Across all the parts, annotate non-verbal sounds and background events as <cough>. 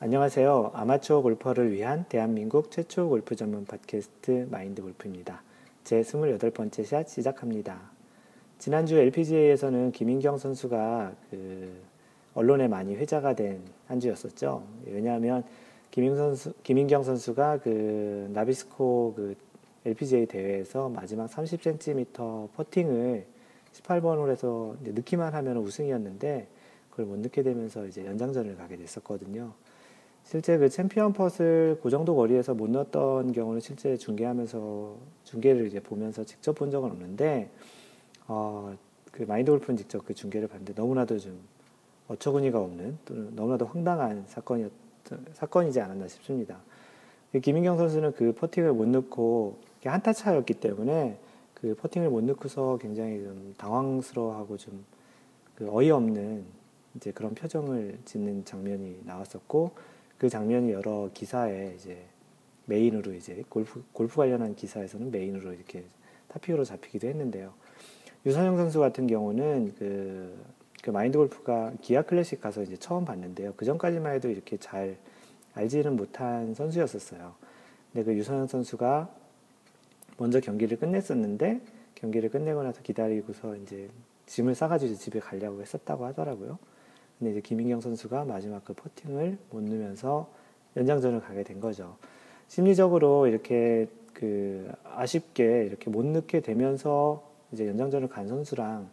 안녕하세요. 아마추어 골퍼를 위한 대한민국 최초 골프 전문 팟캐스트 마인드 골프입니다. 제 28번째 샷 시작합니다. 지난주 LPGA에서는 김인경 선수가 그 언론에 많이 회자가 된 한 주였었죠. 왜냐하면 선수, 김인경 선수가 그 나비스코 그 LPGA 대회에서 마지막 30cm 퍼팅을 18번 홀에서 넣기만 하면 우승이었는데 그걸 못 넣게 되면서 이제 연장전을 가게 됐었거든요. 실제 그 챔피언 putt을 그 정도 거리에서 못 넣었던 경우는 실제 중계하면서 중계를 이제 보면서 직접 본 적은 없는데 어, 그 마인드 골프는 직접 그 중계를 봤는데 너무나도 좀 어처구니가 없는 또는 너무나도 황당한 사건이었 사건이지 않았나 싶습니다. 김인경 선수는 그 퍼팅을 못 넣고 한타 차였기 때문에 그 퍼팅을 못 넣고서 굉장히 좀 당황스러워하고 좀 그 어이없는 이제 그런 표정을 짓는 장면이 나왔었고 그 장면이 여러 기사에 이제 메인으로 이제 골프 골프 관련한 기사에서는 메인으로 이렇게 타픽으로 잡히기도 했는데요. 유선영 선수 같은 경우는 그, 그 마인드 골프가 기아 클래식 가서 이제 처음 봤는데요. 그 전까지만 해도 이렇게 잘 알지는 못한 선수였었어요. 근데 그 유선영 선수가 먼저 경기를 끝냈었는데 경기를 끝내고 나서 기다리고서 이제 짐을 싸가지고 집에 가려고 했었다고 하더라고요. 근데 이제 김인경 선수가 마지막 그 퍼팅을 못 넣으면서 연장전을 가게 된 거죠. 심리적으로 이렇게 그 아쉽게 이렇게 못 넣게 되면서 이제 연장전을 간 선수랑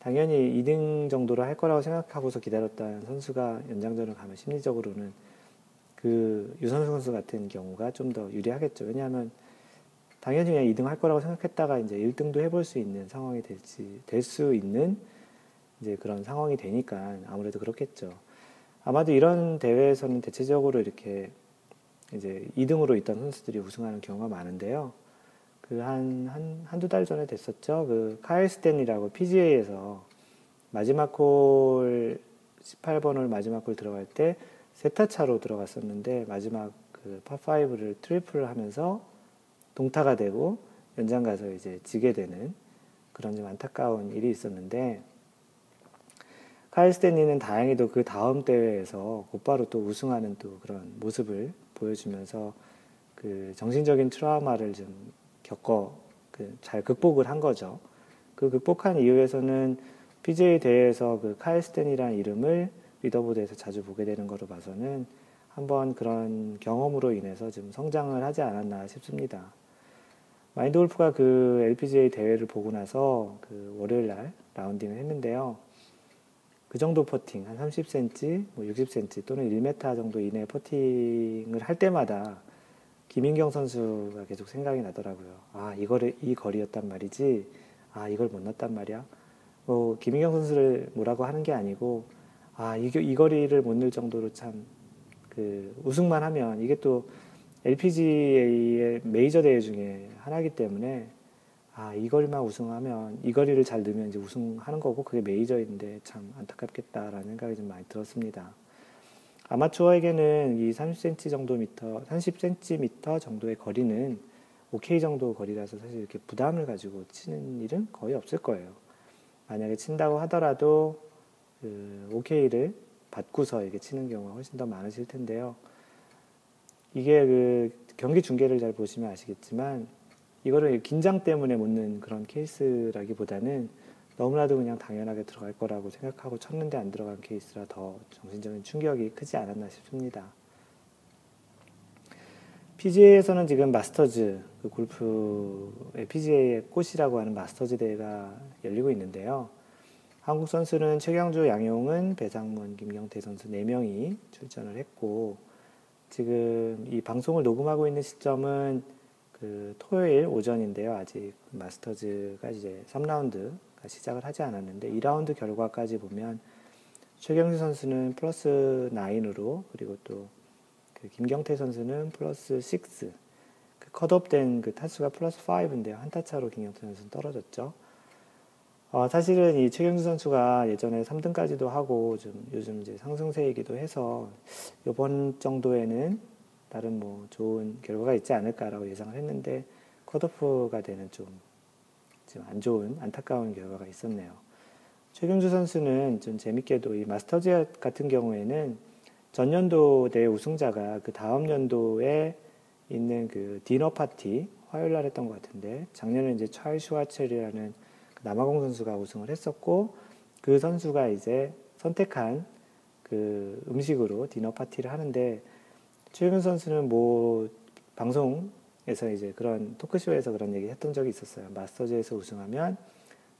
당연히 2등 정도로 할 거라고 생각하고서 기다렸던 선수가 연장전을 가면 심리적으로는 그 유선수 선수 같은 경우가 좀 더 유리하겠죠. 왜냐하면 당연히 그냥 2등 할 거라고 생각했다가 이제 1등도 해볼 수 있는 상황이 될지 될 수 있는 이제 그런 상황이 되니까 아무래도 그렇겠죠. 아마도 이런 대회에서는 대체적으로 이렇게 이제 2등으로 있던 선수들이 우승하는 경우가 많은데요. 그 한, 한, 한두 달 전에 됐었죠. 그 카일 스탠리라고 PGA에서 마지막 홀 18번을 마지막 홀 들어갈 때 세 타 차로 들어갔었는데 마지막 그 파5를 트리플을 하면서 동타가 되고 연장 가서 이제 지게 되는 그런 좀 안타까운 일이 있었는데 카일 스탠리는 다행히도 그 다음 대회에서 곧바로 또 우승하는 또 그런 모습을 보여주면서 그 정신적인 트라우마를 좀 겪어 그 잘 극복을 한 거죠. 그 극복한 이후에서는 PGA 대회에서 그 카일 스탠리라는 이름을 leaderboard에서 자주 보게 되는 거로 봐서는 한번 그런 경험으로 인해서 좀 성장을 하지 않았나 싶습니다. 마인드 골프가 그 LPGA 대회를 보고 나서 그 월요일 날 라운딩을 했는데요. 그 정도 퍼팅, 한 30cm, 뭐 60cm 또는 1m 정도 이내 퍼팅을 할 때마다 김인경 선수가 계속 생각이 나더라고요. 아, 이거를, 이 거리였단 말이지. 아, 이걸 못 넣었단 말이야. 뭐, 김인경 선수를 뭐라고 하는 게 아니고, 아, 이, 이 거리를 못 넣을 정도로 참, 그, 우승만 하면, 이게 또 LPGA의 메이저 대회 중에 하나이기 때문에, 아, 이 거리만 우승하면, 이 거리를 잘 넣으면 이제 우승하는 거고, 그게 메이저인데 참 안타깝겠다라는 생각이 좀 많이 들었습니다. 아마추어에게는 이 30cm 정도 미터, 30cm 정도의 거리는 오케이 정도 거리라서 사실 이렇게 부담을 가지고 치는 일은 거의 없을 거예요. 만약에 친다고 하더라도 그 오케이를 받고서 이렇게 치는 경우가 훨씬 더 많으실 텐데요. 이게 그 경기 중계를 잘 보시면 아시겠지만 이거를 긴장 때문에 묻는 그런 케이스라기보다는 너무나도 그냥 당연하게 들어갈 거라고 생각하고 쳤는데 안 들어간 케이스라 더 정신적인 충격이 크지 않았나 싶습니다. PGA에서는 지금 마스터즈, 그 골프의 PGA의 꽃이라고 하는 마스터즈 대회가 열리고 있는데요. 한국 선수는 최경주, 양용은, 배상문, 김경태 선수 4명이 출전을 했고, 지금 이 방송을 녹음하고 있는 시점은 그 토요일 오전인데요. 아직 마스터즈가 이제 3라운드가 시작을 하지 않았는데 2라운드 결과까지 보면 최경주 선수는 플러스 9으로 그리고 또 그 김경태 선수는 플러스 6, 그 컷업된 그 타수가 플러스 5인데요. 한타 차로 김경태 선수는 떨어졌죠. 어, 사실은 이 최경수 선수가 예전에 3등까지도 하고 좀 요즘 이제 상승세이기도 해서 이번 정도에는 다른 뭐 좋은 결과가 있지 않을까라고 예상을 했는데 컷오프가 되는 좀 지금 안 좋은 안타까운 결과가 있었네요. 최경주 선수는 좀 재밌게도 이 마스터즈 같은 경우에는 전년도 내 우승자가 그 다음 연도에 있는 그 디너 파티 화요일 날 했던 것 같은데 작년에 이제 찰 슈와첼이라는 그 남아공 선수가 우승을 했었고 그 선수가 이제 선택한 그 음식으로 디너 파티를 하는데 최윤 선수는 뭐 방송에서 이제 그런 토크쇼에서 그런 얘기 했던 적이 있었어요. 마스터즈에서 우승하면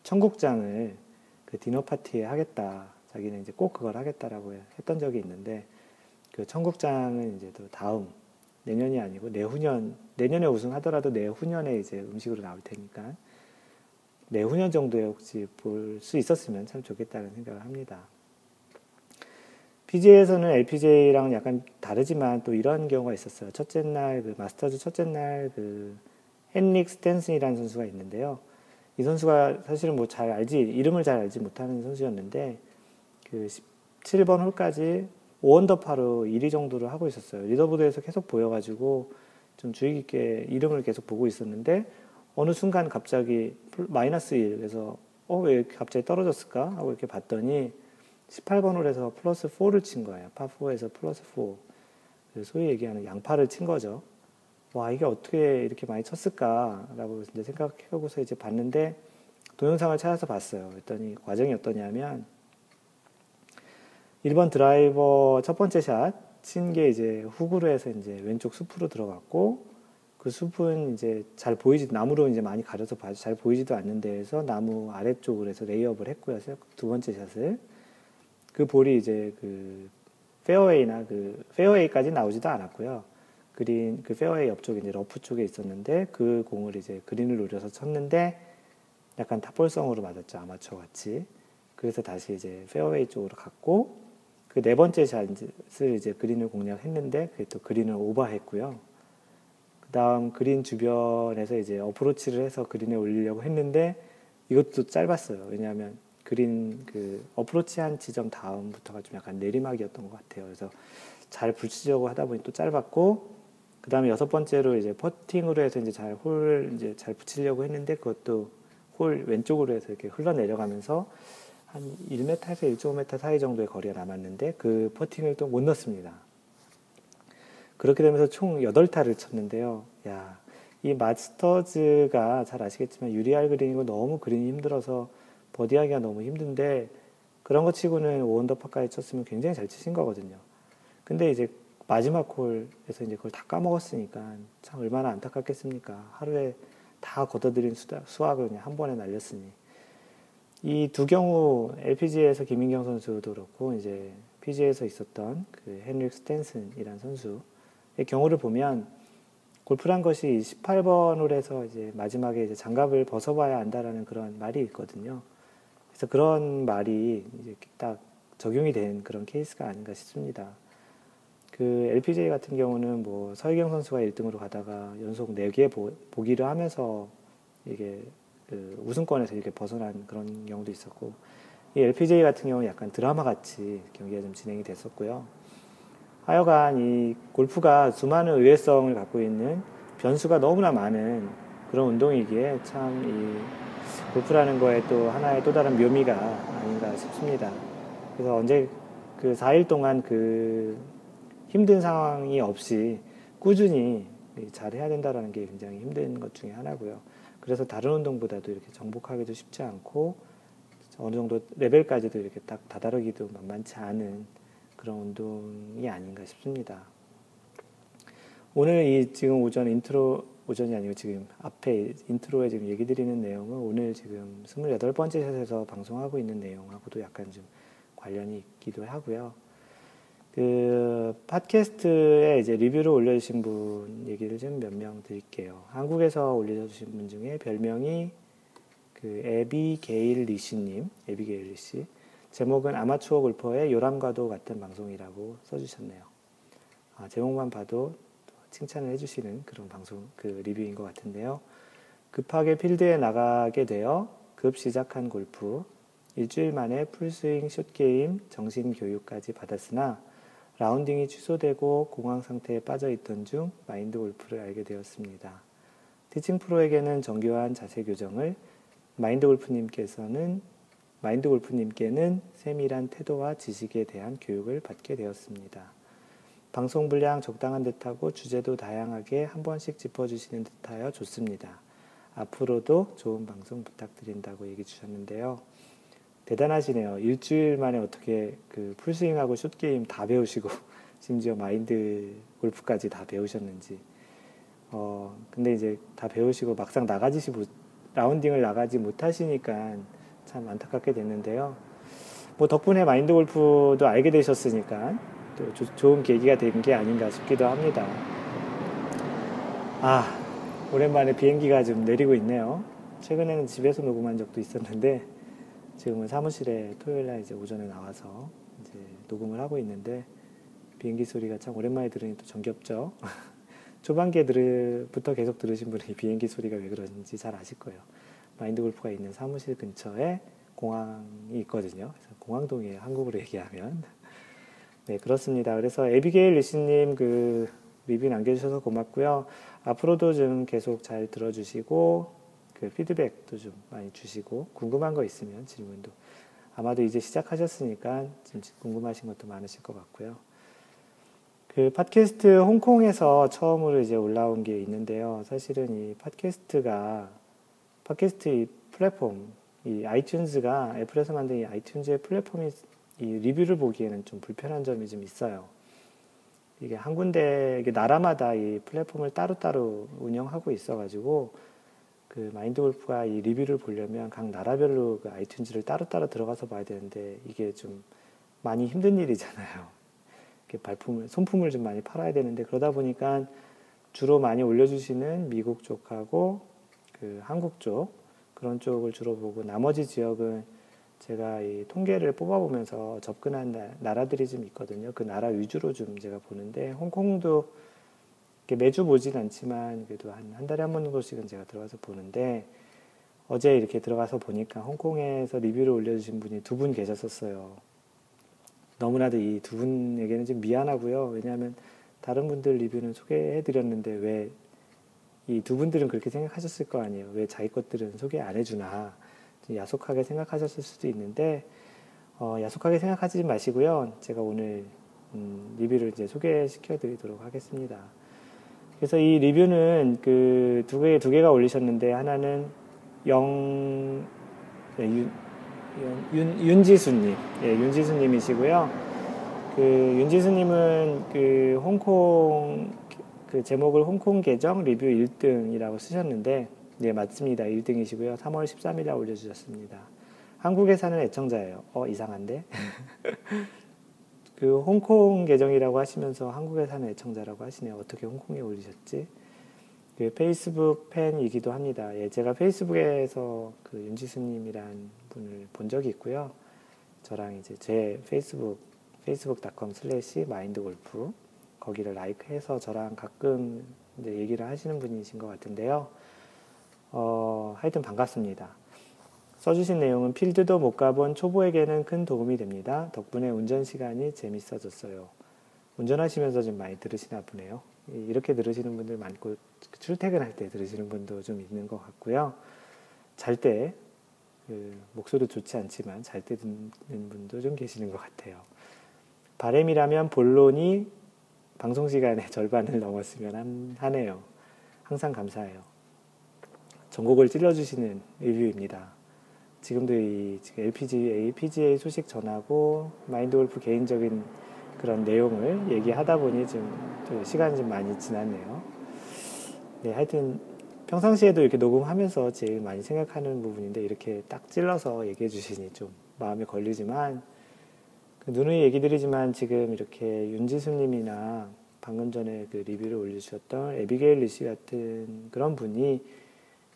청국장을 그 디너 파티에 하겠다. 자기는 이제 꼭 그걸 하겠다라고 했던 적이 있는데 그 청국장은 이제 또 다음 내년이 아니고 내후년 내년에 우승하더라도 내후년에 이제 음식으로 나올 테니까 내후년 정도에 혹시 볼 수 있었으면 참 좋겠다는 생각을 합니다. PGA에서는 LPGA랑 약간 다르지만 또 이런 경우가 있었어요. 첫째 날, 그 마스터즈 첫째 날, 그 헨릭 스탠슨이라는 선수가 있는데요. 이 선수가 사실은 뭐 잘 알지, 이름을 잘 알지 못하는 선수였는데, 그 17번 홀까지 5언더파로 1위 정도를 하고 있었어요. leaderboard에서 계속 보여가지고 좀 주의 깊게 이름을 계속 보고 있었는데, 어느 순간 갑자기 마이너스 1, 그래서 어, 왜 갑자기 떨어졌을까? 하고 이렇게 봤더니 18번 홀에서 플러스 4를 친 거예요. 파4에서 플러스 4. 소위 얘기하는 양파를 친 거죠. 와, 이게 어떻게 이렇게 많이 쳤을까라고 이제 생각해보고서 이제 봤는데 동영상을 찾아서 봤어요. 그랬더니 과정이 어떠냐면 1번 드라이버 첫 번째 샷 친 게 이제 훅으로 해서 이제 왼쪽 숲으로 들어갔고 그 숲은 이제 잘 보이지 나무로 이제 많이 가려서 잘 보이지도 않는 데에서 나무 아래쪽으로 해서 layup을 했고요. 두 번째 샷을 그 볼이 이제 그 페어웨이나 그 페어웨이까지 나오지도 않았고요. 그린 그 페어웨이 옆쪽에 이제 러프 쪽에 있었는데 그 공을 이제 그린을 노려서 쳤는데 약간 top ball성으로 맞았죠 아마추어 같이. 그래서 다시 이제 페어웨이 쪽으로 갔고 그 네 번째 샷을 이제 그린을 공략했는데 그게 또 그린을 오버했고요. 그 다음 그린 주변에서 이제 어프로치를 해서 그린에 올리려고 했는데 이것도 짧았어요. 왜냐하면 그린 그 어프로치한 지점 다음부터가 좀 약간 내리막이었던 것 같아요. 그래서 잘 붙이려고 하다 보니 또 짧았고 그 다음에 여섯 번째로 이제 퍼팅으로 해서 이제 잘 홀 이제 잘 붙이려고 했는데 그것도 홀 왼쪽으로 해서 이렇게 흘러 내려가면서 한 1m에서 1.5m 사이 정도의 거리가 남았는데 그 퍼팅을 또 못 넣습니다. 그렇게 되면서 총 8타를 쳤는데요. 야, 이 마스터즈가 잘 아시겠지만 유리알 그린이고 너무 그린이 힘들어서 버디하기가 너무 힘든데 그런 거 치고는 오언더파까지 쳤으면 굉장히 잘 치신 거거든요. 근데 이제 마지막 홀에서 이제 그걸 다 까먹었으니까 참 얼마나 안타깝겠습니까. 하루에 다 걷어들인 수학을 그냥 한 번에 날렸으니. 이 두 경우 LPGA에서 김인경 선수도 그렇고 이제 PGA에서 있었던 그 헨릭 스탠슨이란 선수의 경우를 보면 골프란 것이 18번 홀에서 이제 마지막에 이제 장갑을 벗어봐야 한다라는 그런 말이 있거든요. 그래서 그런 말이 이제 딱 적용이 된 그런 케이스가 아닌가 싶습니다. 그 LPGA 같은 경우는 뭐 서희경 선수가 1등으로 가다가 연속 4개 보기를 하면서 이게 그 우승권에서 이렇게 벗어난 그런 경우도 있었고 이 LPGA 같은 경우는 약간 드라마 같이 경기가 좀 진행이 됐었고요. 하여간 이 골프가 수많은 의외성을 갖고 있는 변수가 너무나 많은 그런 운동이기에 참이 골프라는 거에 또 하나의 또 다른 묘미가 아닌가 싶습니다. 그래서 언제 그 4일 동안 그 힘든 상황이 없이 꾸준히 잘 해야 된다라는 게 굉장히 힘든 것 중에 하나고요. 그래서 다른 운동보다도 이렇게 정복하기도 쉽지 않고 어느 정도 레벨까지도 이렇게 딱 다다르기도 만만치 않은 그런 운동이 아닌가 싶습니다. 오늘 이 지금 오전 인트로 오전이 아니고 지금 앞에 intro에 지금 얘기 드리는 내용은 오늘 지금 28번째 샷에서 방송하고 있는 내용하고도 약간 좀 관련이 있기도 하고요. 그 팟캐스트에 이제 리뷰를 올려주신 분 얘기를 좀 몇 명 드릴게요. 한국에서 올려주신 분 중에 별명이 그 에비게일 리시님, 에비게일 리시. 제목은 아마추어 골퍼의 요람과도 같은 방송이라고 써주셨네요. 아, 제목만 봐도 칭찬을 해주시는 그런 방송 그 리뷰인 것 같은데요. 급하게 필드에 나가게 되어 급 시작한 골프 일주일 만에 풀스윙 숏게임 정신 교육까지 받았으나 라운딩이 취소되고 공황 상태에 빠져 있던 중 마인드 골프를 알게 되었습니다. 티칭 프로에게는 정교한 자세 교정을 마인드 골프님께서는 마인드 골프님께는 세밀한 태도와 지식에 대한 교육을 받게 되었습니다. 방송 분량 적당한 듯하고 주제도 다양하게 한 번씩 짚어주시는 듯하여 좋습니다. 앞으로도 좋은 방송 부탁드린다고 얘기 주셨는데요. 대단하시네요. 일주일 만에 어떻게 그 풀스윙하고 숏게임 다 배우시고 <laughs> 심지어 마인드 골프까지 다 배우셨는지. 어, 근데 이제 다 배우시고 막상 나가지 못, 라운딩을 나가지 못하시니까 참 안타깝게 됐는데요. 뭐 덕분에 마인드 골프도 알게 되셨으니까 또 조, 좋은 계기가 된 게 아닌가 싶기도 합니다. 아, 오랜만에 비행기가 좀 내리고 있네요. 최근에는 집에서 녹음한 적도 있었는데 지금은 사무실에 토요일 날 이제 오전에 나와서 이제 녹음을 하고 있는데 비행기 소리가 참 오랜만에 들으니 또 정겹죠. <laughs> 초반기부터 계속 들으신 분이 <laughs> 비행기 소리가 왜 그런지 잘 아실 거예요. 마인드 골프가 있는 사무실 근처에 공항이 있거든요. 그래서 공항동이에요. 한국으로 <laughs> 얘기하면. 네, 그렇습니다. 그래서 에비게일 리시님 그 리뷰 남겨주셔서 고맙고요. 앞으로도 좀 계속 잘 들어주시고 그 피드백도 좀 많이 주시고 궁금한 거 있으면 질문도 아마도 이제 시작하셨으니까 좀 궁금하신 것도 많으실 것 같고요. 그 팟캐스트 홍콩에서 처음으로 이제 올라온 게 있는데요. 사실은 이 팟캐스트가 팟캐스트 이 플랫폼 이 아이튠즈가 애플에서 만든 이 아이튠즈의 플랫폼이 이 리뷰를 보기에는 좀 불편한 점이 좀 있어요. 이게 한 군데 이게 나라마다 이 플랫폼을 따로따로 운영하고 있어가지고 그 마인드 골프가 이 리뷰를 보려면 각 나라별로 그 아이튠즈를 따로따로 들어가서 봐야 되는데 이게 좀 많이 힘든 일이잖아요. 이렇게 발품을 손품을 좀 많이 팔아야 되는데 그러다 보니까 주로 많이 올려주시는 미국 쪽하고 그 한국 쪽 그런 쪽을 주로 보고 나머지 지역은 제가 이 통계를 뽑아보면서 접근한 나라들이 좀 있거든요. 그 나라 위주로 좀 제가 보는데 홍콩도 매주 보진 않지만 그래도 한, 한 달에 한 번 정도씩은 제가 들어가서 보는데 어제 이렇게 들어가서 보니까 홍콩에서 리뷰를 올려주신 분이 두 분 계셨었어요. 너무나도 이 두 분에게는 좀 미안하고요. 왜냐하면 다른 분들 리뷰는 소개해드렸는데 왜 이 두 분들은 그렇게 생각하셨을 거 아니에요. 왜 자기 것들은 소개 안 해주나. 야속하게 생각하셨을 수도 있는데 어, 야속하게 생각하지 마시고요. 제가 오늘 음, 리뷰를 이제 소개시켜 드리도록 하겠습니다. 그래서 이 리뷰는 그 두 개, 두 개가 올리셨는데 하나는 영, 네, 윤, 윤, 윤지수님, 예, 윤지수님이시고요. 그 윤지수님은 그 홍콩, 그 제목을 홍콩 계정 리뷰 1등이라고 쓰셨는데 네, 맞습니다. 1등이시고요. 3월 13일에 올려주셨습니다. 한국에 사는 애청자예요. 어, 이상한데? <laughs> 그 홍콩 계정이라고 하시면서 한국에 사는 애청자라고 하시네요. 어떻게 홍콩에 올리셨지? 그 페이스북 팬이기도 합니다. 예, 제가 페이스북에서 그 윤지수님이란 분을 본 적이 있고요. 저랑 이제 제 페이스북, facebook.com slash 마인드골프 거기를 like해서 저랑 가끔 이제 얘기를 하시는 분이신 것 같은데요. 어, 하여튼 반갑습니다. 써주신 내용은 필드도 못 가본 초보에게는 큰 도움이 됩니다. 덕분에 운전 시간이 재밌어졌어요. 운전하시면서 좀 많이 들으시나 보네요. 이렇게 들으시는 분들 많고 출퇴근할 때 들으시는 분도 좀 있는 것 같고요. 잘때 그 목소리 좋지 않지만 잘 때 듣는 분도 좀 계시는 것 같아요. 바램이라면 본론이 방송 시간의 <laughs> 절반을 넘었으면 하네요. 항상 감사해요. 전곡을 찔러주시는 리뷰입니다. 지금도 이 LPGA, PGA 소식 전하고 마인드 골프 개인적인 그런 내용을 얘기하다 보니 좀 시간이 좀 많이 지났네요. 네, 하여튼 평상시에도 이렇게 녹음하면서 제일 많이 생각하는 부분인데 이렇게 딱 찔러서 얘기해 주시니 좀 마음에 걸리지만 그 누누이 얘기 드리지만 지금 이렇게 윤지수님이나 방금 전에 그 리뷰를 올려주셨던 에비게일 리시 같은 그런 분이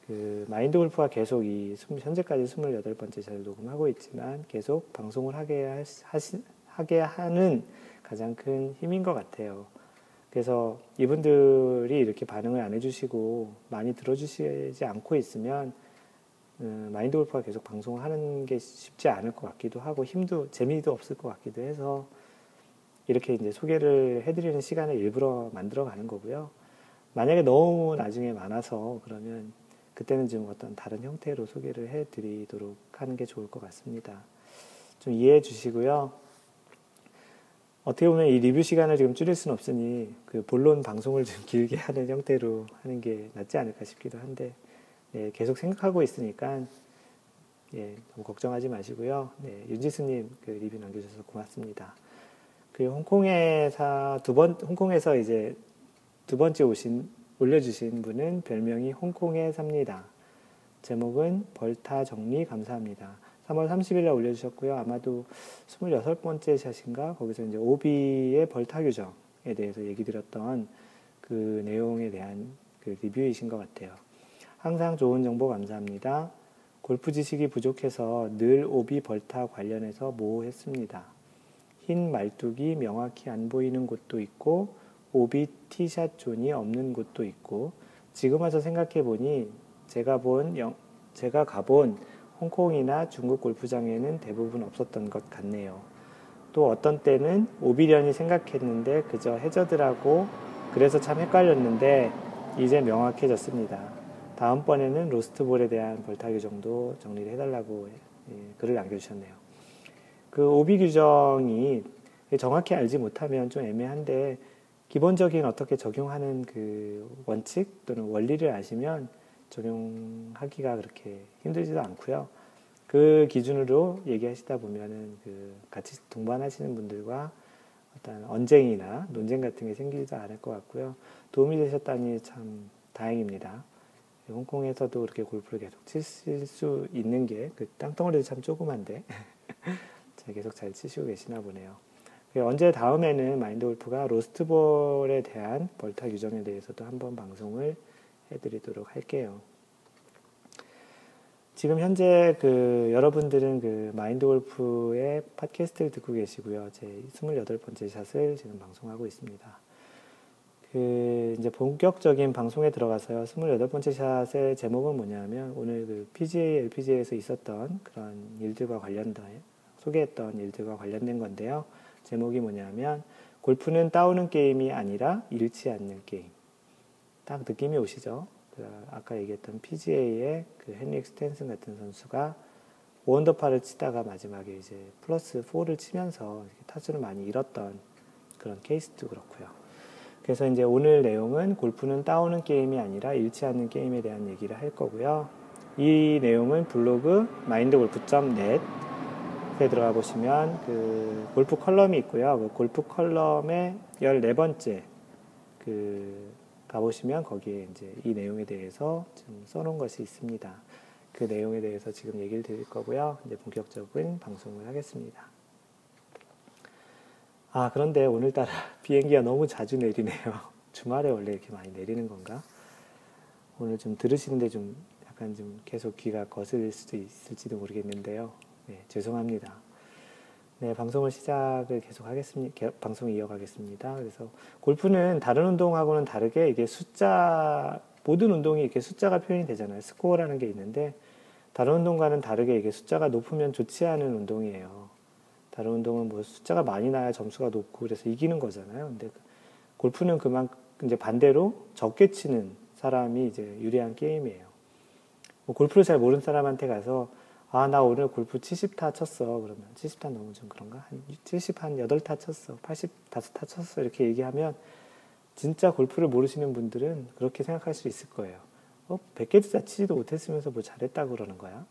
그 마인드 골프가 계속 이 현재까지 28번째 잘 녹음하고 있지만 계속 방송을 하게, 하시, 하게 하는 가장 큰 힘인 것 같아요. 그래서 이분들이 이렇게 반응을 안 해주시고 많이 들어주시지 않고 있으면 음, 마인드 골프가 계속 방송을 하는 게 쉽지 않을 것 같기도 하고 힘도 재미도 없을 것 같기도 해서 이렇게 이제 소개를 해드리는 시간을 일부러 만들어 가는 거고요. 만약에 너무 나중에 많아서 그러면 그때는 좀 어떤 다른 형태로 소개를 해 드리도록 하는 게 좋을 것 같습니다. 좀 이해해 주시고요. 어떻게 보면 이 리뷰 시간을 지금 줄일 수는 없으니 그 본론 방송을 좀 <laughs> 길게 하는 형태로 하는 게 낫지 않을까 싶기도 한데 네, 계속 생각하고 있으니까 예, 너무 걱정하지 마시고요. 네, 윤지수님 그 리뷰 남겨주셔서 고맙습니다. 그 홍콩에서 두 번, 홍콩에서 이제 두 번째 오신, 올려주신 분은 별명이 홍콩에 삽니다. 제목은 벌타 정리 감사합니다. 3월 30일에 올려주셨고요. 아마도 26번째 샷인가? 거기서 이제 오비의 벌타 규정에 대해서 얘기 드렸던 그 내용에 대한 그 리뷰이신 것 같아요. 항상 좋은 정보 감사합니다. 골프 지식이 부족해서 늘 오비 벌타 관련해서 모호했습니다. 흰 말뚝이 명확히 안 보이는 곳도 있고 오비 티샷 존이 없는 곳도 있고 지금 와서 생각해 보니 제가 본 영, 제가 가본 홍콩이나 중국 골프장에는 대부분 없었던 것 같네요. 또 어떤 때는 오비려니 생각했는데 그저 해저드라고 그래서 참 헷갈렸는데 이제 명확해졌습니다. 다음번에는 로스트볼에 대한 벌타기 정도 정리를 해달라고 예, 글을 남겨주셨네요. 그 오비 규정이 정확히 알지 못하면 좀 애매한데 기본적인 어떻게 적용하는 그 원칙 또는 원리를 아시면 적용하기가 그렇게 힘들지도 않고요. 그 기준으로 얘기하시다 보면은 그 같이 동반하시는 분들과 어떤 언쟁이나 논쟁 같은 게 생기지도 않을 것 같고요. 도움이 되셨다니 참 다행입니다. 홍콩에서도 이렇게 골프를 계속 치실 수 있는 게 그 땅덩어리도 참 조그만데 <laughs> 잘 계속 잘 치시고 계시나 보네요. 그 언제 다음에는 마인드 골프가 로스트볼에 대한 벌타 규정에 대해서도 한번 방송을 해드리도록 할게요. 지금 현재 그 여러분들은 그 마인드 골프의 팟캐스트를 듣고 계시고요. 제 28번째 샷을 지금 방송하고 있습니다. 그 이제 본격적인 방송에 들어가서요. 28번째 샷의 제목은 뭐냐면 오늘 그 PGA, LPGA에서 있었던 그런 일들과 관련된 소개했던 일들과 관련된 건데요. 제목이 뭐냐면 골프는 따오는 게임이 아니라 잃지 않는 게임. 딱 느낌이 오시죠? 그 아까 얘기했던 PGA의 그 헨릭 스탠슨 같은 선수가 원더파를 치다가 마지막에 이제 플러스 4를 치면서 타수를 많이 잃었던 그런 케이스도 그렇고요. 그래서 이제 오늘 내용은 골프는 따오는 게임이 아니라 잃지 않는 게임에 대한 얘기를 할 거고요. 이 내용은 블로그 mindgolf.net 에 들어가 보시면 그 골프 컬럼이 있고요. 그 골프 컬럼의 14번째 그 가보시면 거기에 이제 이 내용에 대해서 좀 써놓은 것이 있습니다. 그 내용에 대해서 지금 얘기를 드릴 거고요. 이제 본격적인 방송을 하겠습니다. 아, 그런데 오늘따라 <laughs> 비행기가 너무 자주 내리네요. <laughs> 주말에 원래 이렇게 많이 내리는 건가? 오늘 좀 들으시는데 좀 약간 좀 계속 귀가 거슬릴 수도 있을지도 모르겠는데요. 네, 죄송합니다. 네, 방송을 시작을 계속 하겠습니다. 방송 이어가겠습니다. 그래서 골프는 다른 운동하고는 다르게 이게 숫자, 모든 운동이 이렇게 숫자가 표현이 되잖아요. 스코어라는 게 있는데 다른 운동과는 다르게 이게 숫자가 높으면 좋지 않은 운동이에요. 다른 운동은 뭐 숫자가 많이 나야 점수가 높고 그래서 이기는 거잖아요. 근데 골프는 그만 이제 반대로 적게 치는 사람이 이제 유리한 게임이에요. 뭐 골프를 잘 모르는 사람한테 가서 아, 나 오늘 골프 70타 쳤어. 그러면 70타 너무 좀 그런가? 한 70, 한 8타 쳤어. 85타 쳤어. 이렇게 얘기하면 진짜 골프를 모르시는 분들은 그렇게 생각할 수 있을 거예요. 어, 100개도 치지도 못했으면서 뭐 잘했다고 그러는 거야?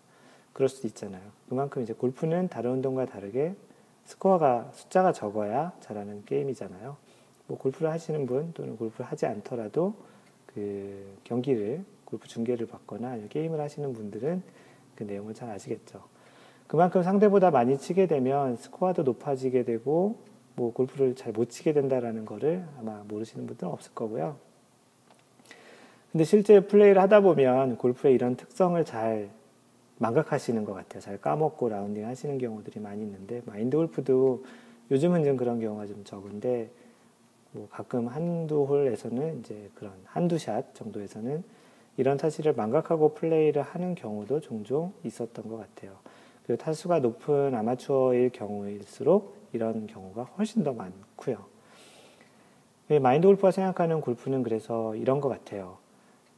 그럴 수도 있잖아요. 그만큼 이제 골프는 다른 운동과 다르게 스코어가 숫자가 적어야 잘하는 게임이잖아요. 뭐 골프를 하시는 분 또는 골프를 하지 않더라도 그 경기를 골프 중계를 받거나 게임을 하시는 분들은 그 내용을 잘 아시겠죠. 그만큼 상대보다 많이 치게 되면 스코어도 높아지게 되고 뭐 골프를 잘 못 치게 된다라는 거를 아마 모르시는 분들은 없을 거고요. 근데 실제 플레이를 하다 보면 골프의 이런 특성을 잘 망각하시는 것 같아요. 잘 까먹고 라운딩 하시는 경우들이 많이 있는데 마인드 골프도 요즘은 좀 그런 경우가 좀 적은데 뭐 가끔 한두 홀에서는 이제 그런 한두 샷 정도에서는 이런 사실을 망각하고 플레이를 하는 경우도 종종 있었던 것 같아요. 그리고 타수가 높은 아마추어일 경우일수록 이런 경우가 훨씬 더 많고요. 마인드 골프가 생각하는 골프는 그래서 이런 것 같아요.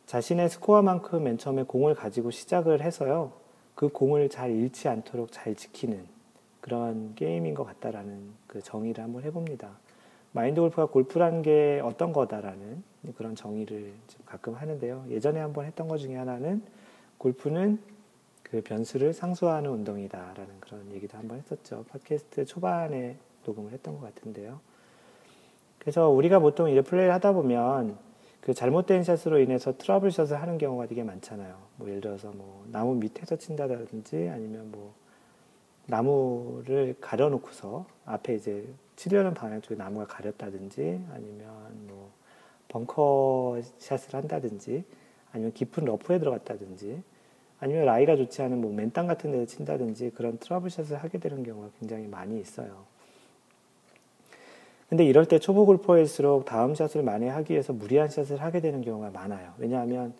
자신의 스코어만큼 맨 처음에 공을 가지고 시작을 해서요. 그 공을 잘 잃지 않도록 잘 지키는 그런 게임인 것 같다라는 그 정의를 한번 해봅니다. 마인드 골프가 골프라는 게 어떤 거다라는 그런 정의를 가끔 하는데요. 예전에 한번 했던 것 중에 하나는 골프는 그 변수를 상수화하는 운동이다라는 그런 얘기도 한번 했었죠. 팟캐스트 초반에 녹음을 했던 것 같은데요. 그래서 우리가 보통 이제 플레이를 하다 보면 그 잘못된 샷으로 인해서 트러블 샷을 하는 경우가 되게 많잖아요. 뭐 예를 들어서 뭐 나무 밑에서 친다든지 아니면 뭐 나무를 가려놓고서 앞에 이제 치려는 방향 쪽에 나무가 가렸다든지 아니면 뭐 벙커 샷을 한다든지 아니면 깊은 러프에 들어갔다든지 아니면 라이가 좋지 않은 뭐 맨땅 같은 데서 친다든지 그런 트러블 샷을 하게 되는 경우가 굉장히 많이 있어요. 근데 이럴 때 초보 골퍼일수록 다음 샷을 만회하기 위해서 무리한 샷을 하게 되는 경우가 많아요. 왜냐하면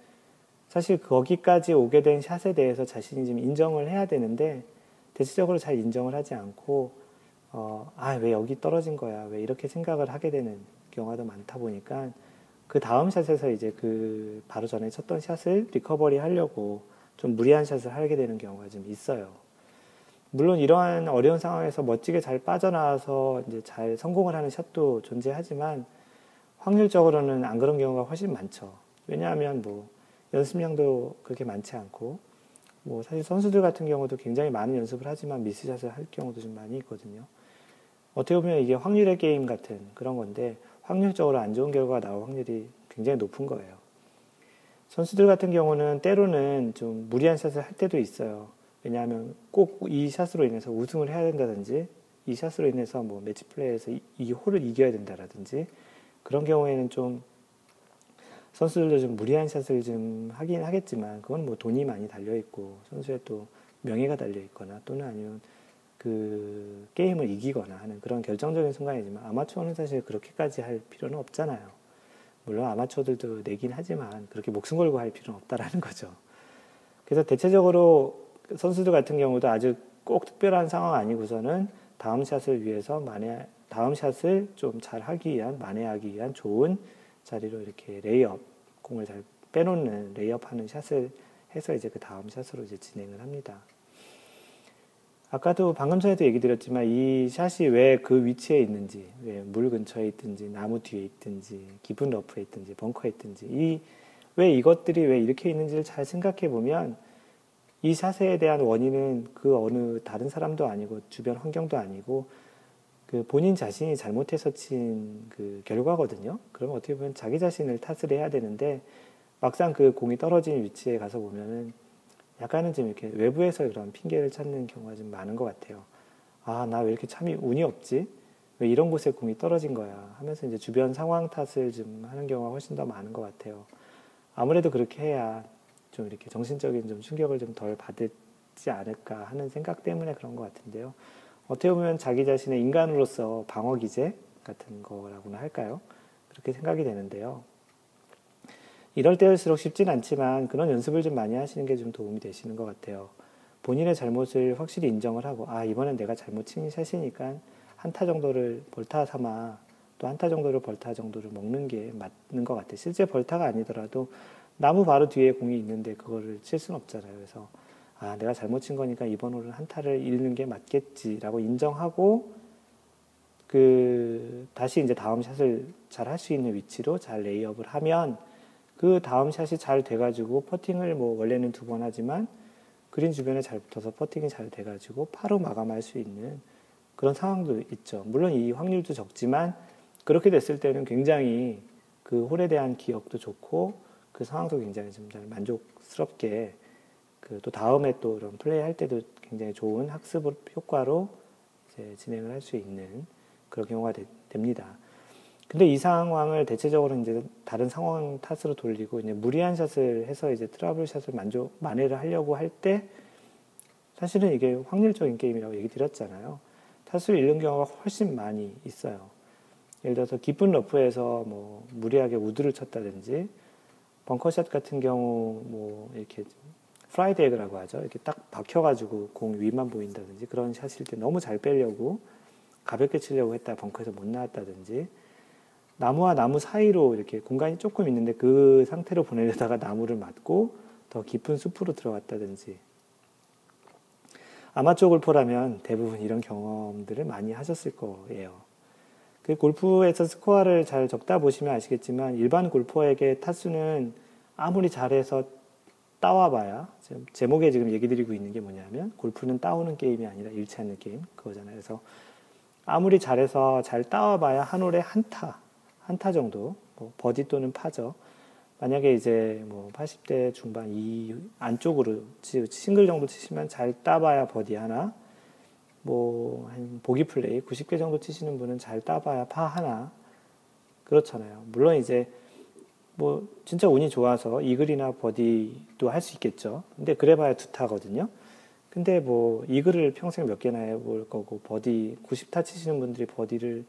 사실 거기까지 오게 된 샷에 대해서 자신이 좀 인정을 해야 되는데 대체적으로 잘 인정을 하지 않고 어, 아, 왜 여기 떨어진 거야? 왜 이렇게 생각을 하게 되는 경우가 많다 보니까 그 다음 샷에서 이제 그 바로 전에 쳤던 샷을 리커버리 하려고 좀 무리한 샷을 하게 되는 경우가 좀 있어요. 물론 이러한 어려운 상황에서 멋지게 잘 빠져나와서 이제 잘 성공을 하는 샷도 존재하지만 확률적으로는 안 그런 경우가 훨씬 많죠. 왜냐하면 뭐 연습량도 그렇게 많지 않고 뭐 사실 선수들 같은 경우도 굉장히 많은 연습을 하지만 미스샷을 할 경우도 좀 많이 있거든요. 어떻게 보면 이게 확률의 게임 같은 그런 건데 확률적으로 안 좋은 결과가 나올 확률이 굉장히 높은 거예요. 선수들 같은 경우는 때로는 좀 무리한 샷을 할 때도 있어요. 왜냐하면 꼭 이 샷으로 인해서 우승을 해야 된다든지 이 샷으로 인해서 뭐 매치 플레이에서 이, 이 홀을 이겨야 된다라든지 그런 경우에는 좀 선수들도 좀 무리한 샷을 좀 하긴 하겠지만 그건 뭐 돈이 많이 달려 있고 선수의 또 명예가 달려 있거나 또는 아니면 그 게임을 이기거나 하는 그런 결정적인 순간이지만 아마추어는 사실 그렇게까지 할 필요는 없잖아요. 물론 아마추어들도 내긴 하지만 그렇게 목숨 걸고 할 필요는 없다라는 <laughs> 거죠. 그래서 대체적으로 선수들 같은 경우도 아주 꼭 특별한 상황 아니고서는 다음 샷을 위해서 만회 다음 샷을 좀 잘 하기 위한 만회하기 위한 좋은 자리로 이렇게 레이업 공을 잘 빼놓는 레이업하는 샷을 해서 이제 그 다음 샷으로 이제 진행을 합니다. 아까도 방금 전에도 얘기 드렸지만 이 샷이 왜 그 위치에 있는지, 왜 물 근처에 있든지, 나무 뒤에 있든지, 깊은 러프에 있든지, 벙커에 있든지, 이, 왜 이것들이 왜 이렇게 있는지를 잘 생각해 보면 이 샷에 대한 원인은 그 어느 다른 사람도 아니고 주변 환경도 아니고 그 본인 자신이 잘못해서 친 그 결과거든요. 그러면 어떻게 보면 자기 자신을 탓을 해야 되는데 막상 그 공이 떨어진 위치에 가서 보면은 약간은 좀 이렇게 외부에서 그런 핑계를 찾는 경우가 좀 많은 것 같아요. 아, 나 왜 이렇게 참이 운이 없지? 왜 이런 곳에 공이 떨어진 거야? 하면서 이제 주변 상황 탓을 좀 하는 경우가 훨씬 더 많은 것 같아요. 아무래도 그렇게 해야 좀 이렇게 정신적인 좀 충격을 좀 덜 받지 않을까 하는 생각 때문에 그런 것 같은데요. 어떻게 보면 자기 자신의 인간으로서 방어 기제 같은 거라고나 할까요? 그렇게 생각이 되는데요. 이럴 때일수록 쉽진 않지만 그런 연습을 좀 많이 하시는 게 좀 도움이 되시는 것 같아요. 본인의 잘못을 확실히 인정을 하고 아 이번엔 내가 잘못 친 샷이니까 한타 정도를 벌타 삼아 또 한타 정도를 벌타 정도를 먹는 게 맞는 것 같아요. 실제 벌타가 아니더라도 나무 바로 뒤에 공이 있는데 그거를 칠 수는 없잖아요. 그래서 아 내가 잘못 친 거니까 이번 홀은 한타를 잃는 게 맞겠지라고 인정하고 그 다시 이제 다음 샷을 잘 할 수 있는 위치로 잘 레이업을 하면 그 다음 샷이 잘 돼가지고 퍼팅을 뭐 원래는 두 번 하지만 그린 주변에 잘 붙어서 퍼팅이 잘 돼가지고 파로 마감할 수 있는 그런 상황도 있죠. 물론 이 확률도 적지만 그렇게 됐을 때는 굉장히 그 홀에 대한 기억도 좋고 그 상황도 굉장히 좀 잘 만족스럽게 그 또 다음에 또 이런 플레이 할 때도 굉장히 좋은 학습 효과로 이제 진행을 할 수 있는 그런 경우가 되, 됩니다. 근데 이 상황을 대체적으로 이제 다른 상황 탓으로 돌리고 이제 무리한 샷을 해서 이제 트러블 샷을 만족 만회를 하려고 할 때 사실은 이게 확률적인 게임이라고 얘기 드렸잖아요. 타수를 잃는 경우가 훨씬 많이 있어요. 예를 들어서 깊은 러프에서 뭐 무리하게 우드를 쳤다든지 벙커샷 같은 경우 뭐 이렇게 fried egg라고 하죠. 이렇게 딱 박혀가지고 공 위만 보인다든지 그런 샷일 때 너무 잘 빼려고 가볍게 치려고 했다 벙커에서 못 나왔다든지 나무와 나무 사이로 이렇게 공간이 조금 있는데 그 상태로 보내려다가 나무를 맞고 더 깊은 숲으로 들어갔다든지 아마추어 골퍼라면 대부분 이런 경험들을 많이 하셨을 거예요. 그 골프에서 스코어를 잘 적다 보시면 아시겠지만 일반 골퍼에게 타수는 아무리 잘해서 따와봐야 제목에 지금 얘기 드리고 있는 게 뭐냐면 골프는 따오는 게임이 아니라 않는 게임 그거잖아요. 그래서 아무리 잘해서 잘 따와봐야 한 홀에 한 타, 한타 정도, 뭐 버디 또는 파죠. 만약에 이제 뭐 80대 중반 이 안쪽으로 싱글 정도 치시면 잘 따봐야 버디 하나, 뭐 한 보기 플레이 90개 정도 치시는 분은 잘 따봐야 파 하나 그렇잖아요. 물론 이제 뭐 진짜 운이 좋아서 이글이나 버디도 할 수 있겠죠. 근데 그래봐야 두 타거든요. 근데 뭐 이글을 평생 몇 개나 해볼 거고 버디 90타 치시는 분들이 버디를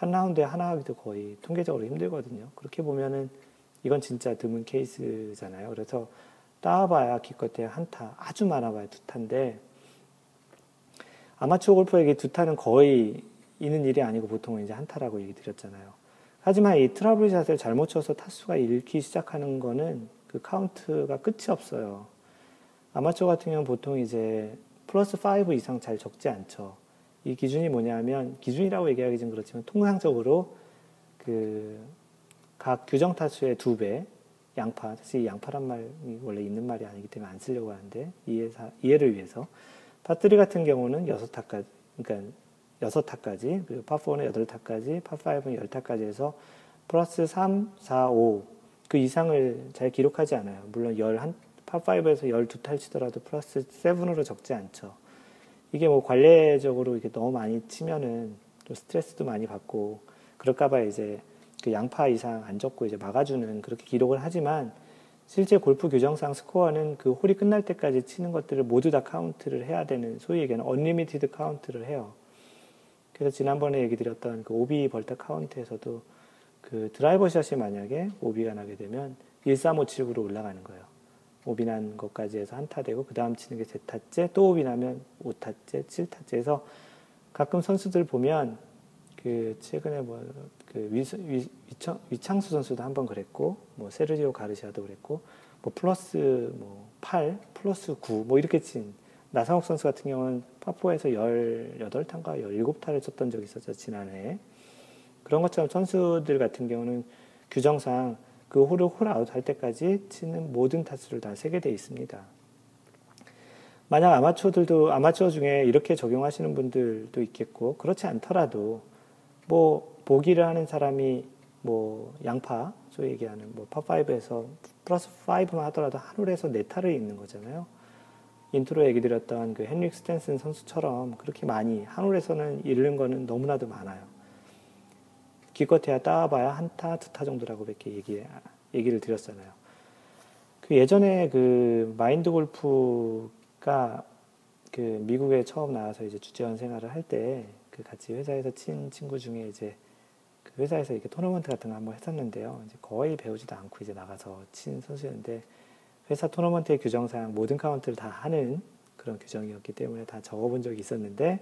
한 라운드에 하나 하기도 거의 통계적으로 힘들거든요. 그렇게 보면은 이건 진짜 드문 케이스잖아요. 그래서 따봐야 기껏해 한 타, 아주 많아봐야 두 타인데 아마추어 골퍼에게 두 타는 거의 있는 일이 아니고 보통은 이제 한 타라고 얘기 드렸잖아요. 하지만 이 트러블 샷을 잘못 쳐서 타수가 잃기 시작하는 거는 그 카운트가 끝이 없어요. 아마추어 같은 경우는 보통 이제 플러스 5 이상 잘 적지 않죠. 이 기준이 뭐냐면 기준이라고 얘기하기 좀 그렇지만 통상적으로 그 각 규정 타수의 두 배 양파 사실 양파란 말이 원래 있는 말이 아니기 때문에 안 쓰려고 하는데 이해 이해를 위해서 파3 같은 경우는 6타까지, 그러니까 6타까지, 그리고 파4는 8타까지, 파5는 10타까지 해서 플러스 3, 4, 5, 그 이상을 잘 기록하지 않아요. 물론 11, 파5에서 12타를 치더라도 플러스 7으로 적지 않죠. 이게 뭐 관례적으로 이게 너무 많이 치면은 또 스트레스도 많이 받고, 그럴까봐 이제 그 양파 이상 안 적고 이제 막아주는 그렇게 기록을 하지만, 실제 골프 규정상 스코어는 그 홀이 끝날 때까지 치는 것들을 모두 다 카운트를 해야 되는 소위 얘기하는 unlimited count를 해요. 그래서 지난번에 얘기 드렸던 그 오비 벌타 카운트에서도 그 드라이버 샷이 만약에 오비가 나게 되면 1357으로 올라가는 거예요. 오비 난 것까지 해서 한타 되고 그 다음 치는 게 세타째 또 오비 나면 5타째 7타째. 해서 가끔 선수들 보면 그 최근에 뭐그 위창, 위창수 선수도 한 번 그랬고 뭐 세르지오 가르시아도 그랬고 뭐 플러스 뭐 8, 플러스 9 뭐 이렇게 친 나상욱 선수 같은 경우는 파포에서 18타인가 17타를 쳤던 적이 있었죠 지난해. 그런 것처럼 선수들 같은 경우는 규정상 그 홀을 홀아웃 할 때까지 치는 모든 타수를 다 세게 돼 있습니다. 만약 아마추어들도 아마추어 중에 이렇게 적용하시는 분들도 있겠고 그렇지 않더라도 뭐 보기를 하는 사람이 뭐 양파 소위 얘기하는 뭐 파5에서 플러스 5만 하더라도 한 홀에서 네 타를 잃는 거잖아요. 인트로 얘기 드렸던 그 헨릭 스탠슨 선수처럼 그렇게 많이 한 홀에서는 잃는 거는 너무나도 많아요. 기껏해야 따봐야 한 타, 두 타 정도라고 이렇게 얘기, 얘기를 드렸잖아요. 그 예전에 그 마인드 골프가 그 미국에 처음 나와서 이제 주재원 생활을 할 때 그 같이 회사에서 친 친구 중에 이제 그 회사에서 이렇게 토너먼트 같은 거 한번 했었는데요. 이제 거의 배우지도 않고 이제 나가서 친 선수였는데 회사 토너먼트의 규정상 모든 카운트를 다 하는 그런 규정이었기 때문에 다 적어본 적이 있었는데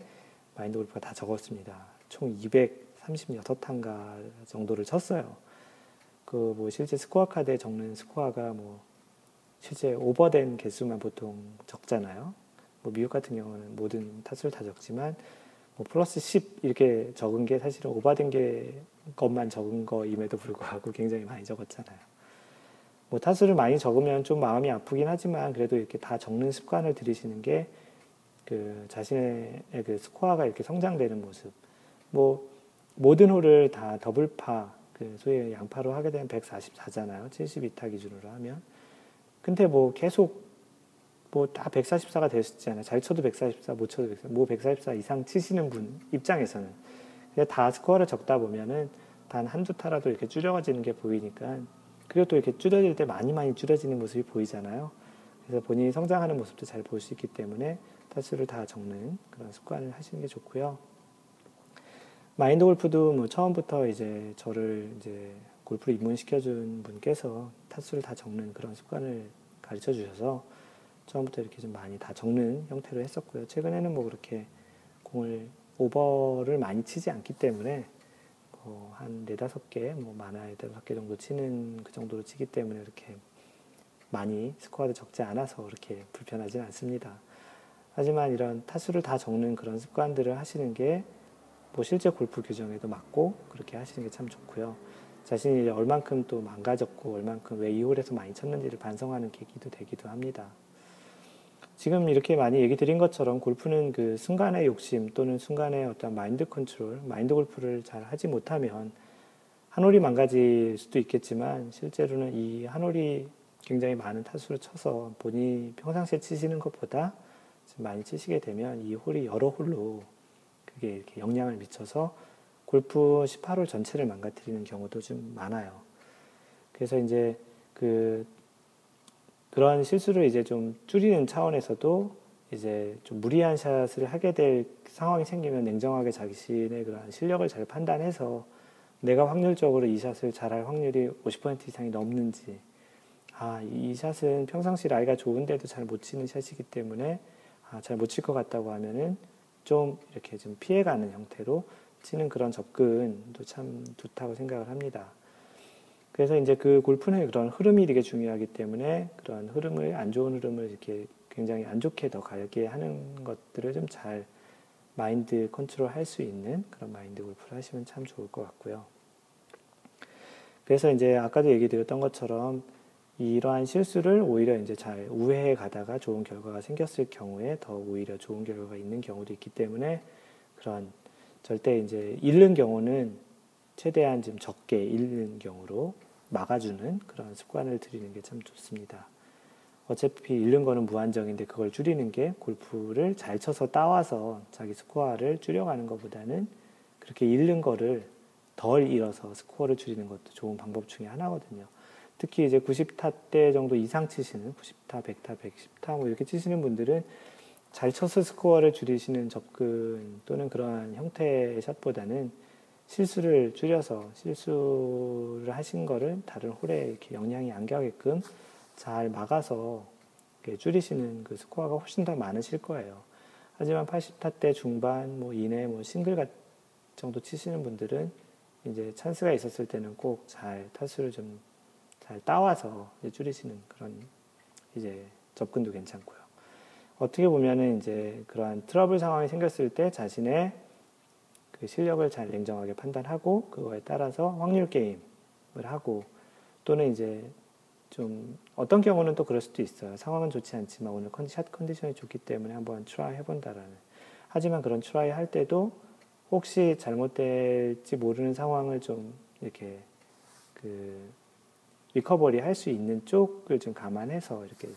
마인드 골프가 다 적었습니다. 총 236탄가 정도를 쳤어요. 그 뭐 실제 스코어 카드에 적는 스코어가 뭐 실제 오버된 개수만 보통 적잖아요. 뭐 미국 같은 경우는 모든 타수를 다 적지만 뭐 플러스 10 이렇게 적은 게 사실은 오바된 게 것만 적은 거임에도 불구하고 굉장히 많이 적었잖아요. 뭐 타수를 많이 적으면 좀 마음이 아프긴 하지만 그래도 이렇게 다 적는 습관을 들이시는 게 그 자신의 그 스코어가 이렇게 성장되는 모습. 뭐 모든 홀을 다 더블파, 그 소위 양파로 하게 되면 144잖아요. 72타 기준으로 하면. 근데 뭐 계속 뭐 다 144가 될수 있잖아요. 잘 쳐도 144, 못 쳐도 144, 뭐 144 이상 치시는 분 입장에서는. 다 스코어를 적다 보면은 단 한두 타라도 이렇게 줄여지는 게 보이니까 그리고 또 이렇게 줄여질 때 많이 많이 줄여지는 모습이 보이잖아요. 그래서 본인이 성장하는 모습도 잘 볼 수 있기 때문에 타수를 다 적는 그런 습관을 하시는 게 좋고요. 마인드 골프도 뭐 처음부터 이제 저를 이제 골프를 입문시켜준 분께서 타수를 다 적는 그런 습관을 가르쳐 주셔서 처음부터 이렇게 좀 많이 다 적는 형태로 했었고요. 최근에는 뭐 그렇게 공을 오버를 많이 치지 않기 때문에 뭐한 네다섯 개, 뭐 많아야 다섯 개 정도 치는 그 정도로 치기 때문에 이렇게 많이 스코어도 적지 않아서 그렇게 불편하지는 않습니다. 하지만 이런 타수를 다 적는 그런 습관들을 하시는 게 뭐 실제 골프 규정에도 맞고 그렇게 하시는 게 참 좋고요. 자신이 얼만큼 또 망가졌고 얼만큼 왜 이 홀에서 많이 쳤는지를 반성하는 계기도 되기도 합니다. 지금 이렇게 많이 얘기 드린 것처럼 골프는 그 순간의 욕심 또는 순간의 어떤 마인드 컨트롤, 마인드 골프를 잘 하지 못하면 한 홀이 망가질 수도 있겠지만 실제로는 이 한 홀이 굉장히 많은 타수를 쳐서 본인이 평상시에 치시는 것보다 많이 치시게 되면 이 홀이 여러 홀로 그게 이렇게 영향을 미쳐서 골프 18홀 전체를 망가뜨리는 경우도 좀 많아요. 그래서 이제 그 그런 실수를 이제 좀 줄이는 차원에서도 이제 좀 무리한 샷을 하게 될 상황이 생기면 냉정하게 자신의 그런 실력을 잘 판단해서 내가 확률적으로 이 샷을 잘할 확률이 50% 이상이 넘는지, 아, 이 샷은 평상시 라이가 좋은데도 잘 못 치는 샷이기 때문에 아, 잘 못 칠 것 같다고 하면은 좀 이렇게 좀 피해가는 형태로 치는 그런 접근도 참 좋다고 생각을 합니다. 그래서 이제 그 골프는 그런 흐름이 되게 중요하기 때문에 그런 흐름을 안 좋은 흐름을 이렇게 굉장히 안 좋게 더 가게 하는 것들을 좀 잘 마인드 컨트롤 할 수 있는 그런 마인드 골프를 하시면 참 좋을 것 같고요. 그래서 이제 아까도 얘기 드렸던 것처럼 이러한 실수를 오히려 이제 잘 우회해 가다가 좋은 결과가 생겼을 경우에 더 오히려 좋은 결과가 있는 경우도 있기 때문에 그런 절대 이제 잃는 경우는 최대한 좀 적게 잃는 경우로 막아주는 그런 습관을 들이는 게 참 좋습니다. 어차피 잃는 거는 무한정인데 그걸 줄이는 게 골프를 잘 쳐서 따와서 자기 스코어를 줄여가는 것보다는 그렇게 잃는 거를 덜 잃어서 스코어를 줄이는 것도 좋은 방법 중에 하나거든요. 특히 이제 90타 때 정도 이상 치시는 90타, 100타, 110타 뭐 이렇게 치시는 분들은 잘 쳐서 스코어를 줄이시는 접근 또는 그러한 형태의 샷보다는 실수를 줄여서 실수를 하신 거를 다른 홀에 이렇게 영향이 안 가게끔 잘 막아서 줄이시는 그 스코어가 훨씬 더 많으실 거예요. 하지만 80타 때 중반, 뭐 이내, 뭐 싱글 정도 치시는 분들은 이제 찬스가 있었을 때는 꼭 잘 타수를 좀 잘 따와서 줄이시는 그런 이제 접근도 괜찮고요. 어떻게 보면은 이제 그러한 트러블 상황이 생겼을 때 자신의 그 실력을 잘 냉정하게 판단하고 그거에 따라서 확률 게임을 하고 또는 이제 좀 어떤 경우는 또 그럴 수도 있어요. 상황은 좋지 않지만 오늘 샷 컨디션이 좋기 때문에 한번 try 해본다라는. 하지만 그런 try 할 때도 혹시 잘못될지 모르는 상황을 좀 이렇게 그 recovery 할 수 있는 쪽을 좀 감안해서 이렇게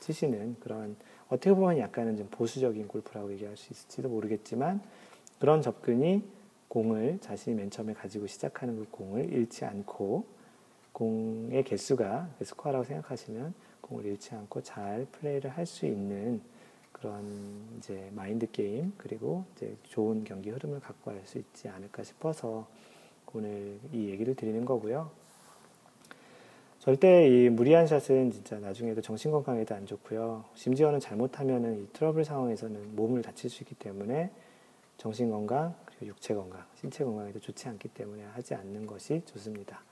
치시는 그런 어떻게 보면 약간은 좀 보수적인 골프라고 얘기할 수 있을지도 모르겠지만 그런 접근이 공을 자신이 맨 처음에 가지고 시작하는 그 공을 잃지 않고 공의 개수가 스코어라고 생각하시면 공을 잃지 않고 잘 플레이를 할 수 있는 그런 이제 마인드 게임 그리고 이제 좋은 경기 흐름을 갖고 갈 수 있지 않을까 싶어서 오늘 이 얘기를 드리는 거고요. 절대 이 무리한 샷은 진짜 나중에도 정신 건강에도 안 좋고요. 심지어는 잘못하면은 이 트러블 상황에서는 몸을 다칠 수 있기 때문에 정신 건강 그리고 육체 건강, 신체 건강에도 좋지 않기 때문에 하지 않는 것이 좋습니다.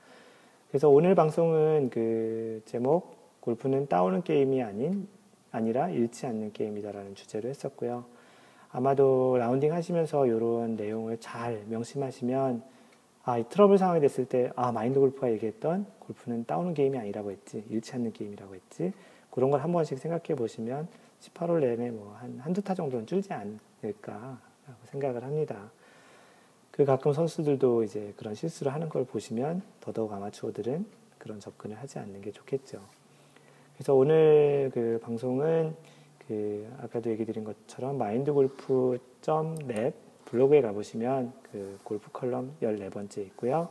그래서 오늘 방송은 그 제목 골프는 따오는 게임이 아닌 아니라 잃지 않는 게임이다라는 주제로 했었고요. 아마도 라운딩 하시면서 이런 내용을 잘 명심하시면 아, 이 트러블 상황이 됐을 때, 아, 마인드 골프가 얘기했던 골프는 따오는 게임이 아니라고 했지, 잃지 않는 게임이라고 했지, 그런 걸 한 번씩 생각해 보시면 18홀 내내 뭐 한, 한두 타 정도는 줄지 않을까라고 생각을 합니다. 그 가끔 선수들도 이제 그런 실수를 하는 걸 보시면 더더욱 아마추어들은 그런 접근을 하지 않는 게 좋겠죠. 그래서 오늘 그 방송은 그 아까도 얘기 드린 것처럼 마인드골프.net 블로그에 가보시면 그 골프 컬럼 14번째 있고요.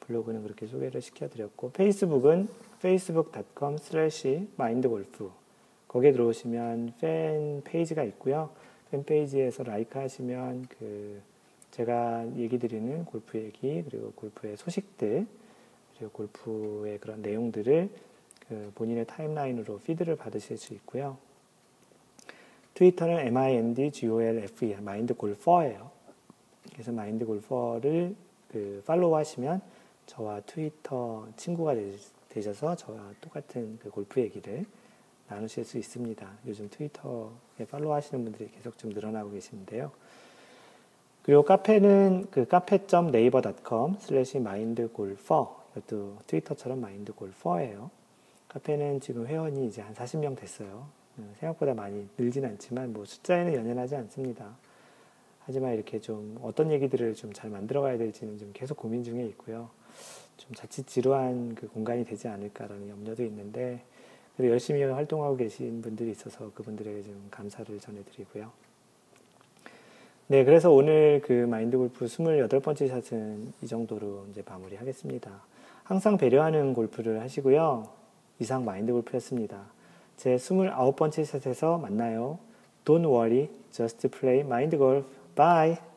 블로그는 그렇게 소개를 시켜드렸고 페이스북은 facebook.com slash mindgolf 거기에 들어오시면 팬 페이지가 있고요. 팬 페이지에서 like 하시면 그 제가 얘기 드리는 골프 얘기, 그리고 골프의 소식들, 그리고 골프의 그런 내용들을 그 본인의 타임라인으로 피드를 받으실 수 있고요. 트위터는 mindgolfe, 마인드 골퍼예요. 그래서 골퍼를 그 팔로우 하시면 저와 트위터 친구가 되셔서 저와 똑같은 그 골프 얘기를 나누실 수 있습니다. 요즘 트위터에 팔로우 하시는 분들이 계속 좀 늘어나고 계시는데요. 그리고 카페는 그 카페.naver.com slash 마인드골퍼 이것도 트위터처럼 마인드골퍼예요. 카페는 지금 회원이 이제 한 40명 됐어요. 음, 생각보다 많이 늘진 않지만 뭐 숫자에는 연연하지 않습니다. 하지만 이렇게 좀 어떤 얘기들을 좀 잘 만들어 가야 될지는 좀 계속 고민 중에 있고요. 좀 자칫 지루한 그 공간이 되지 않을까라는 염려도 있는데 그래도 열심히 활동하고 계신 분들이 있어서 그분들에게 좀 감사를 전해드리고요. 네, 그래서 오늘 그 마인드 골프 28번째 샷은 이 정도로 이제 마무리 하겠습니다. 항상 배려하는 골프를 하시고요. 이상 마인드 골프였습니다. 제 29번째 샷에서 만나요. Don't worry, just play mind golf. Bye!